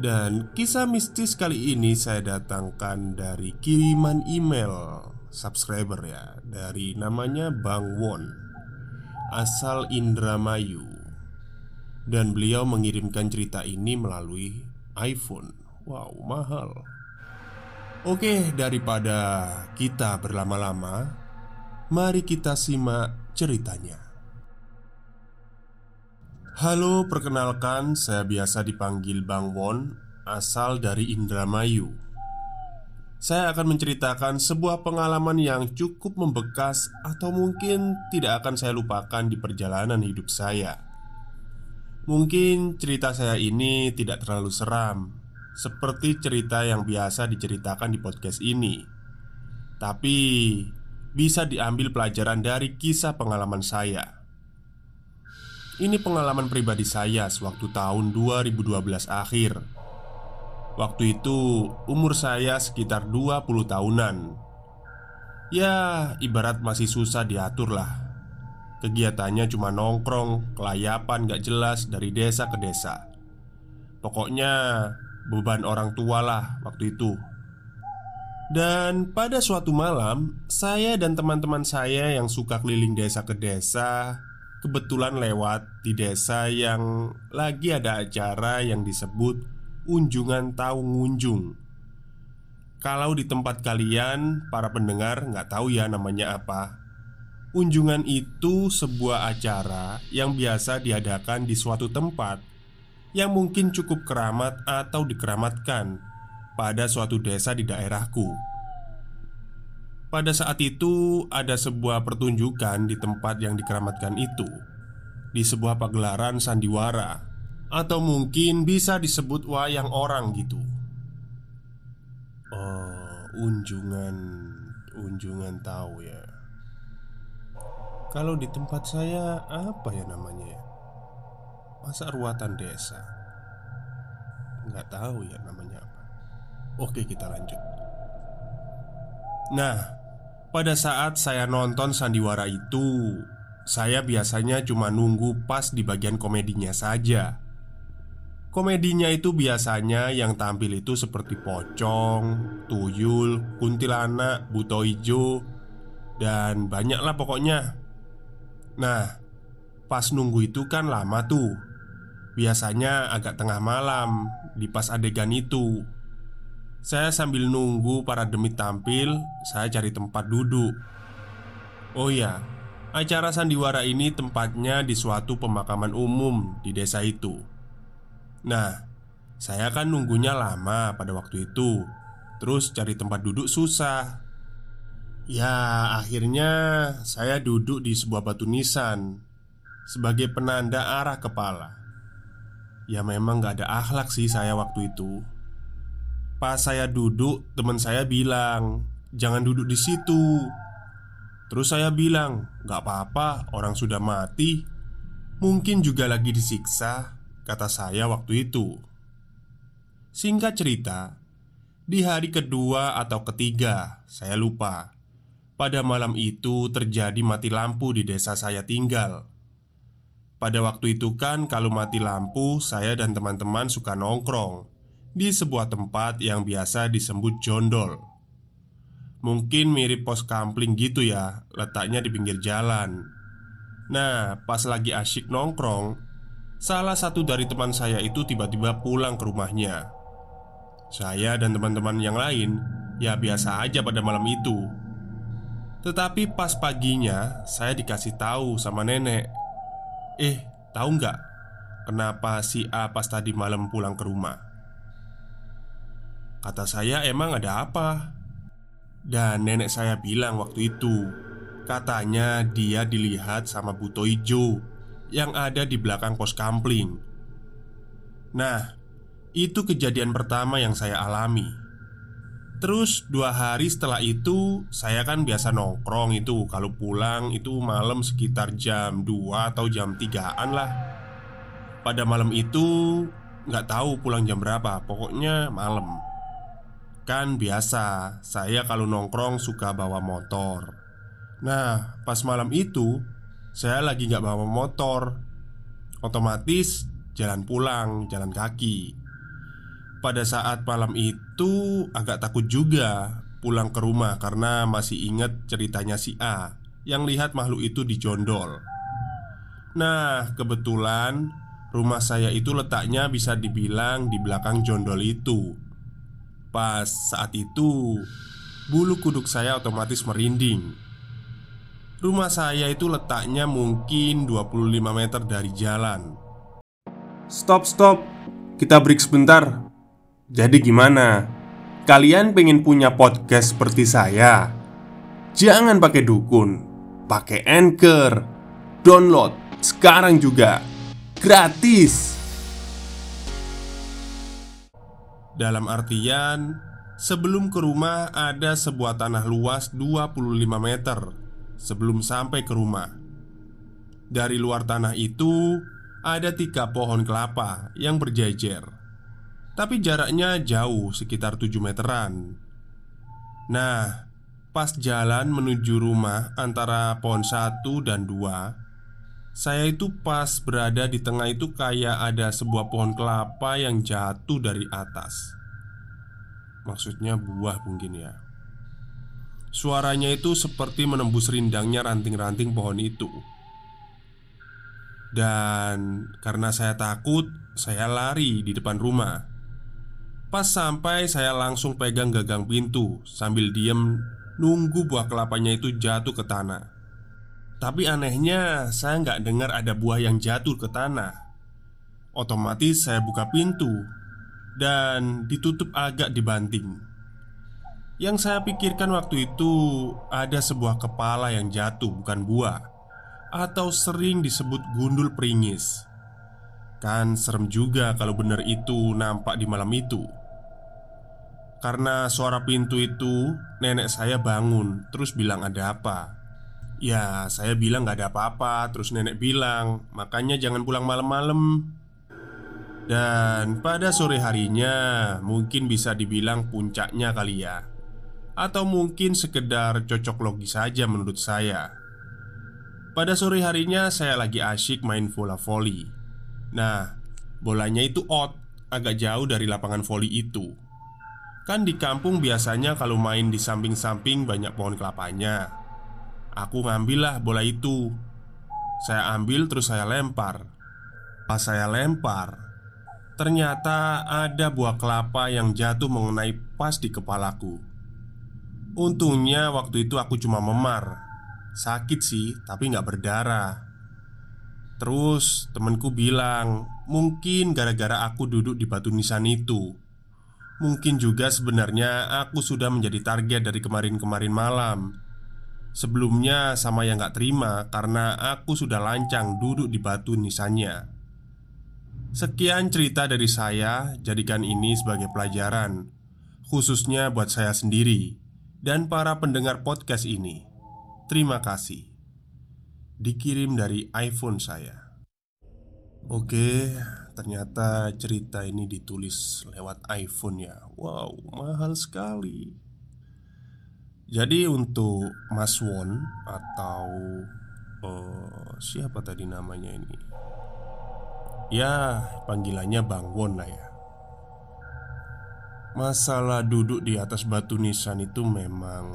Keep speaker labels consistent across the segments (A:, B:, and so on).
A: dan kisah mistis kali ini saya datangkan dari kiriman email subscriber ya Dari namanya Bang Won Asal Indramayu. Dan beliau mengirimkan cerita ini melalui iPhone. Wow mahal. Oke daripada kita berlama-lama Mari kita simak ceritanya Halo, perkenalkan saya biasa dipanggil Bang Won Asal dari Indramayu. Saya akan menceritakan sebuah pengalaman yang cukup membekas Atau mungkin tidak akan saya lupakan di perjalanan hidup saya. Mungkin cerita saya ini tidak terlalu seram Seperti cerita yang biasa diceritakan di podcast ini. Tapi bisa diambil pelajaran dari kisah pengalaman saya ini pengalaman pribadi saya sewaktu tahun 2012 akhir. Waktu itu umur saya sekitar 20 tahunan. Ya ibarat masih susah diatur lah Kegiatannya cuma nongkrong, kelayapan gak jelas dari desa ke desa. Pokoknya beban orang tua lah waktu itu. Dan pada suatu malam, saya dan teman-teman saya yang suka keliling desa ke desa kebetulan lewat di desa yang lagi ada acara yang disebut Unjungan Tahu Ngunjung. Kalau di tempat kalian, para pendengar nggak tahu ya namanya apa. Unjungan itu sebuah acara yang biasa diadakan di suatu tempat yang mungkin cukup keramat atau dikeramatkan pada suatu desa di daerahku. Pada saat itu, ada sebuah pertunjukan di tempat yang dikeramatkan itu, di sebuah pagelaran sandiwara, atau mungkin bisa disebut wayang orang gitu. Oh, unjungan, unjungan tahu ya. Kalau di tempat saya, apa ya namanya ya? Masa ruatan desa? Nggak tahu ya namanya apa. Oke, kita lanjut. Nah, pada saat saya nonton sandiwara itu, saya biasanya cuma nunggu pas di bagian komedinya saja. Komedinya itu biasanya yang tampil itu seperti pocong, tuyul, kuntilanak, buto ijo, dan banyaklah pokoknya. Nah, pas nunggu itu kan lama tuh. Biasanya agak tengah malam di pas adegan itu. Saya sambil nunggu para demit tampil, saya cari tempat duduk. Oh iya, acara sandiwara ini tempatnya di suatu pemakaman umum di desa itu. Nah, saya kan nunggunya lama pada waktu itu. Terus cari tempat duduk susah. Ya, akhirnya saya duduk di sebuah batu nisan sebagai penanda arah kepala. Ya memang gak ada akhlak sih saya waktu itu Pas saya duduk, teman saya bilang, "Jangan duduk di situ." Terus saya bilang, "Gak apa-apa, orang sudah mati. Mungkin juga lagi disiksa," kata saya waktu itu. Singkat cerita, di hari kedua atau ketiga, saya lupa. Pada malam itu terjadi mati lampu di desa saya tinggal. Pada waktu itu kan kalau mati lampu, saya dan teman-teman suka nongkrong di sebuah tempat yang biasa disebut jondol. Mungkin mirip pos kampling gitu ya, letaknya di pinggir jalan. Nah, pas lagi asyik nongkrong, salah satu dari teman saya itu tiba-tiba pulang ke rumahnya. Saya dan teman-teman yang lain ya biasa aja pada malam itu. Tetapi pas paginya, saya dikasih tahu sama nenek, "Eh, tahu nggak kenapa si A pas tadi malam pulang ke rumah?" Kata saya, "Emang ada apa?" Dan nenek saya bilang waktu itu Katanya dia dilihat sama Buto Ijo Yang ada di belakang pos kampling. Nah, itu kejadian pertama yang saya alami. Terus dua hari setelah itu Saya kan biasa nongkrong itu. Kalau pulang itu malam sekitar jam 2 atau jam 3an lah. Pada malam itu nggak tahu pulang jam berapa. Pokoknya malam Kan biasa, saya kalau nongkrong suka bawa motor. Nah, pas malam itu Saya lagi gak bawa motor. Otomatis jalan pulang, jalan kaki. Pada saat malam itu agak takut juga Pulang ke rumah karena masih ingat ceritanya si A Yang lihat makhluk itu di jondol Nah, kebetulan rumah saya itu letaknya bisa dibilang di belakang jondol itu Pas saat itu, bulu kuduk saya otomatis merinding. Rumah saya itu letaknya mungkin 25 meter dari jalan.
B: Stop, stop. Kita break sebentar. Jadi gimana? Kalian pengen punya podcast seperti saya? Jangan pakai dukun, pakai Anchor. Download sekarang juga. Gratis.
A: Dalam artian, sebelum ke rumah ada sebuah tanah luas 25 meter sebelum sampai ke rumah. Dari luar tanah itu ada tiga pohon kelapa yang berjejer, tapi jaraknya jauh sekitar 7 meteran. Nah, pas jalan menuju rumah antara pohon satu dan dua, saya itu pas berada di tengah itu kayak ada sebuah pohon kelapa yang jatuh dari atas. Maksudnya buah mungkin ya. Suaranya itu seperti menembus rindangnya ranting-ranting pohon itu. Dan karena saya takut, saya lari di depan rumah. Pas sampai saya langsung pegang gagang pintu Sambil diem nunggu buah kelapanya itu jatuh ke tanah tapi anehnya, saya nggak dengar ada buah yang jatuh ke tanah. Otomatis saya buka pintu dan ditutup agak dibanting. Yang saya pikirkan waktu itu ada sebuah kepala yang jatuh, bukan buah, atau sering disebut gundul peringis. Kan serem juga kalau benar itu nampak di malam itu. Karena suara pintu itu, nenek saya bangun terus bilang ada apa. Ya, saya bilang gak ada apa-apa. Terus nenek bilang, makanya jangan pulang malam-malam. Dan pada sore harinya, mungkin bisa dibilang puncaknya kali ya, atau mungkin sekedar cocok logis saja menurut saya. Pada sore harinya, saya lagi asyik main bola voli. Nah, bolanya itu out, agak jauh dari lapangan voli itu. Kan di kampung biasanya kalau main di samping-samping banyak pohon kelapanya. Aku ngambillah bola itu. Saya ambil terus saya lempar. Pas saya lempar Ternyata ada buah kelapa yang jatuh mengenai pas di kepalaku. Untungnya waktu itu aku cuma memar. Sakit sih, tapi nggak berdarah. Terus temenku bilang Mungkin gara-gara aku duduk di batu nisan itu. Mungkin juga sebenarnya aku sudah menjadi target dari kemarin-kemarin malam Sebelumnya sama yang gak terima karena aku sudah lancang duduk di batu nisannya. Sekian cerita dari saya, jadikan ini sebagai pelajaran Khususnya buat saya sendiri Dan para pendengar podcast ini. Terima kasih. Dikirim dari iPhone saya. Oke, ternyata cerita ini ditulis lewat iPhone ya. Wow, mahal sekali Jadi untuk Mas Won atau eh, Siapa tadi namanya ini? Ya, panggilannya Bang Won lah ya. Masalah duduk di atas batu nisan itu memang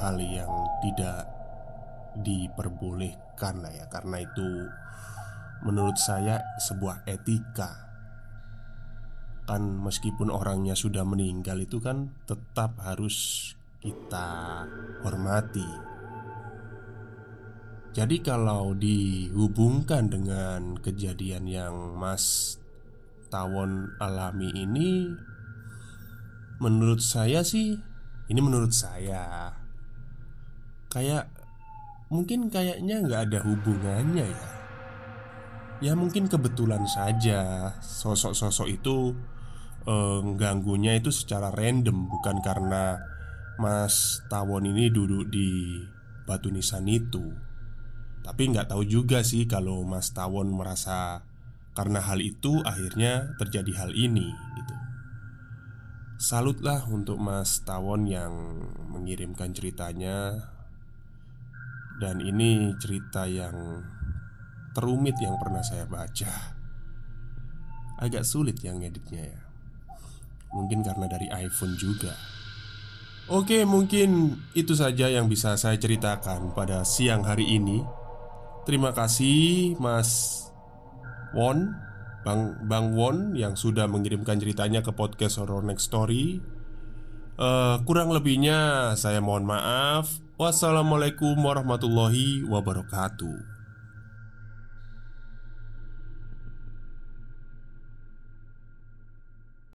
A: hal yang tidak diperbolehkan lah ya. Karena itu menurut saya sebuah etika. Kan meskipun orangnya sudah meninggal itu kan tetap harus kita hormati. Jadi kalau dihubungkan dengan kejadian yang Mas Tawon alami ini Menurut saya sih Ini menurut saya Kayak Mungkin kayaknya nggak ada hubungannya ya. Ya mungkin kebetulan saja Sosok-sosok itu eh, Ganggunya itu secara random Bukan karena Mas Tawon ini duduk di Batu Nisan itu. Tapi nggak tahu juga sih Kalau Mas Tawon merasa Karena hal itu akhirnya terjadi hal ini gitu. Salutlah untuk Mas Tawon yang mengirimkan ceritanya. Dan ini cerita yang terumit yang pernah saya baca. Agak sulit yang ngeditnya ya. Mungkin karena dari iPhone juga Oke mungkin itu saja yang bisa saya ceritakan pada siang hari ini Terima kasih Mas Won Bang Bang Won yang sudah mengirimkan ceritanya ke podcast Horror Next Story. Eh, kurang lebihnya saya mohon maaf. Wassalamualaikum warahmatullahi wabarakatuh.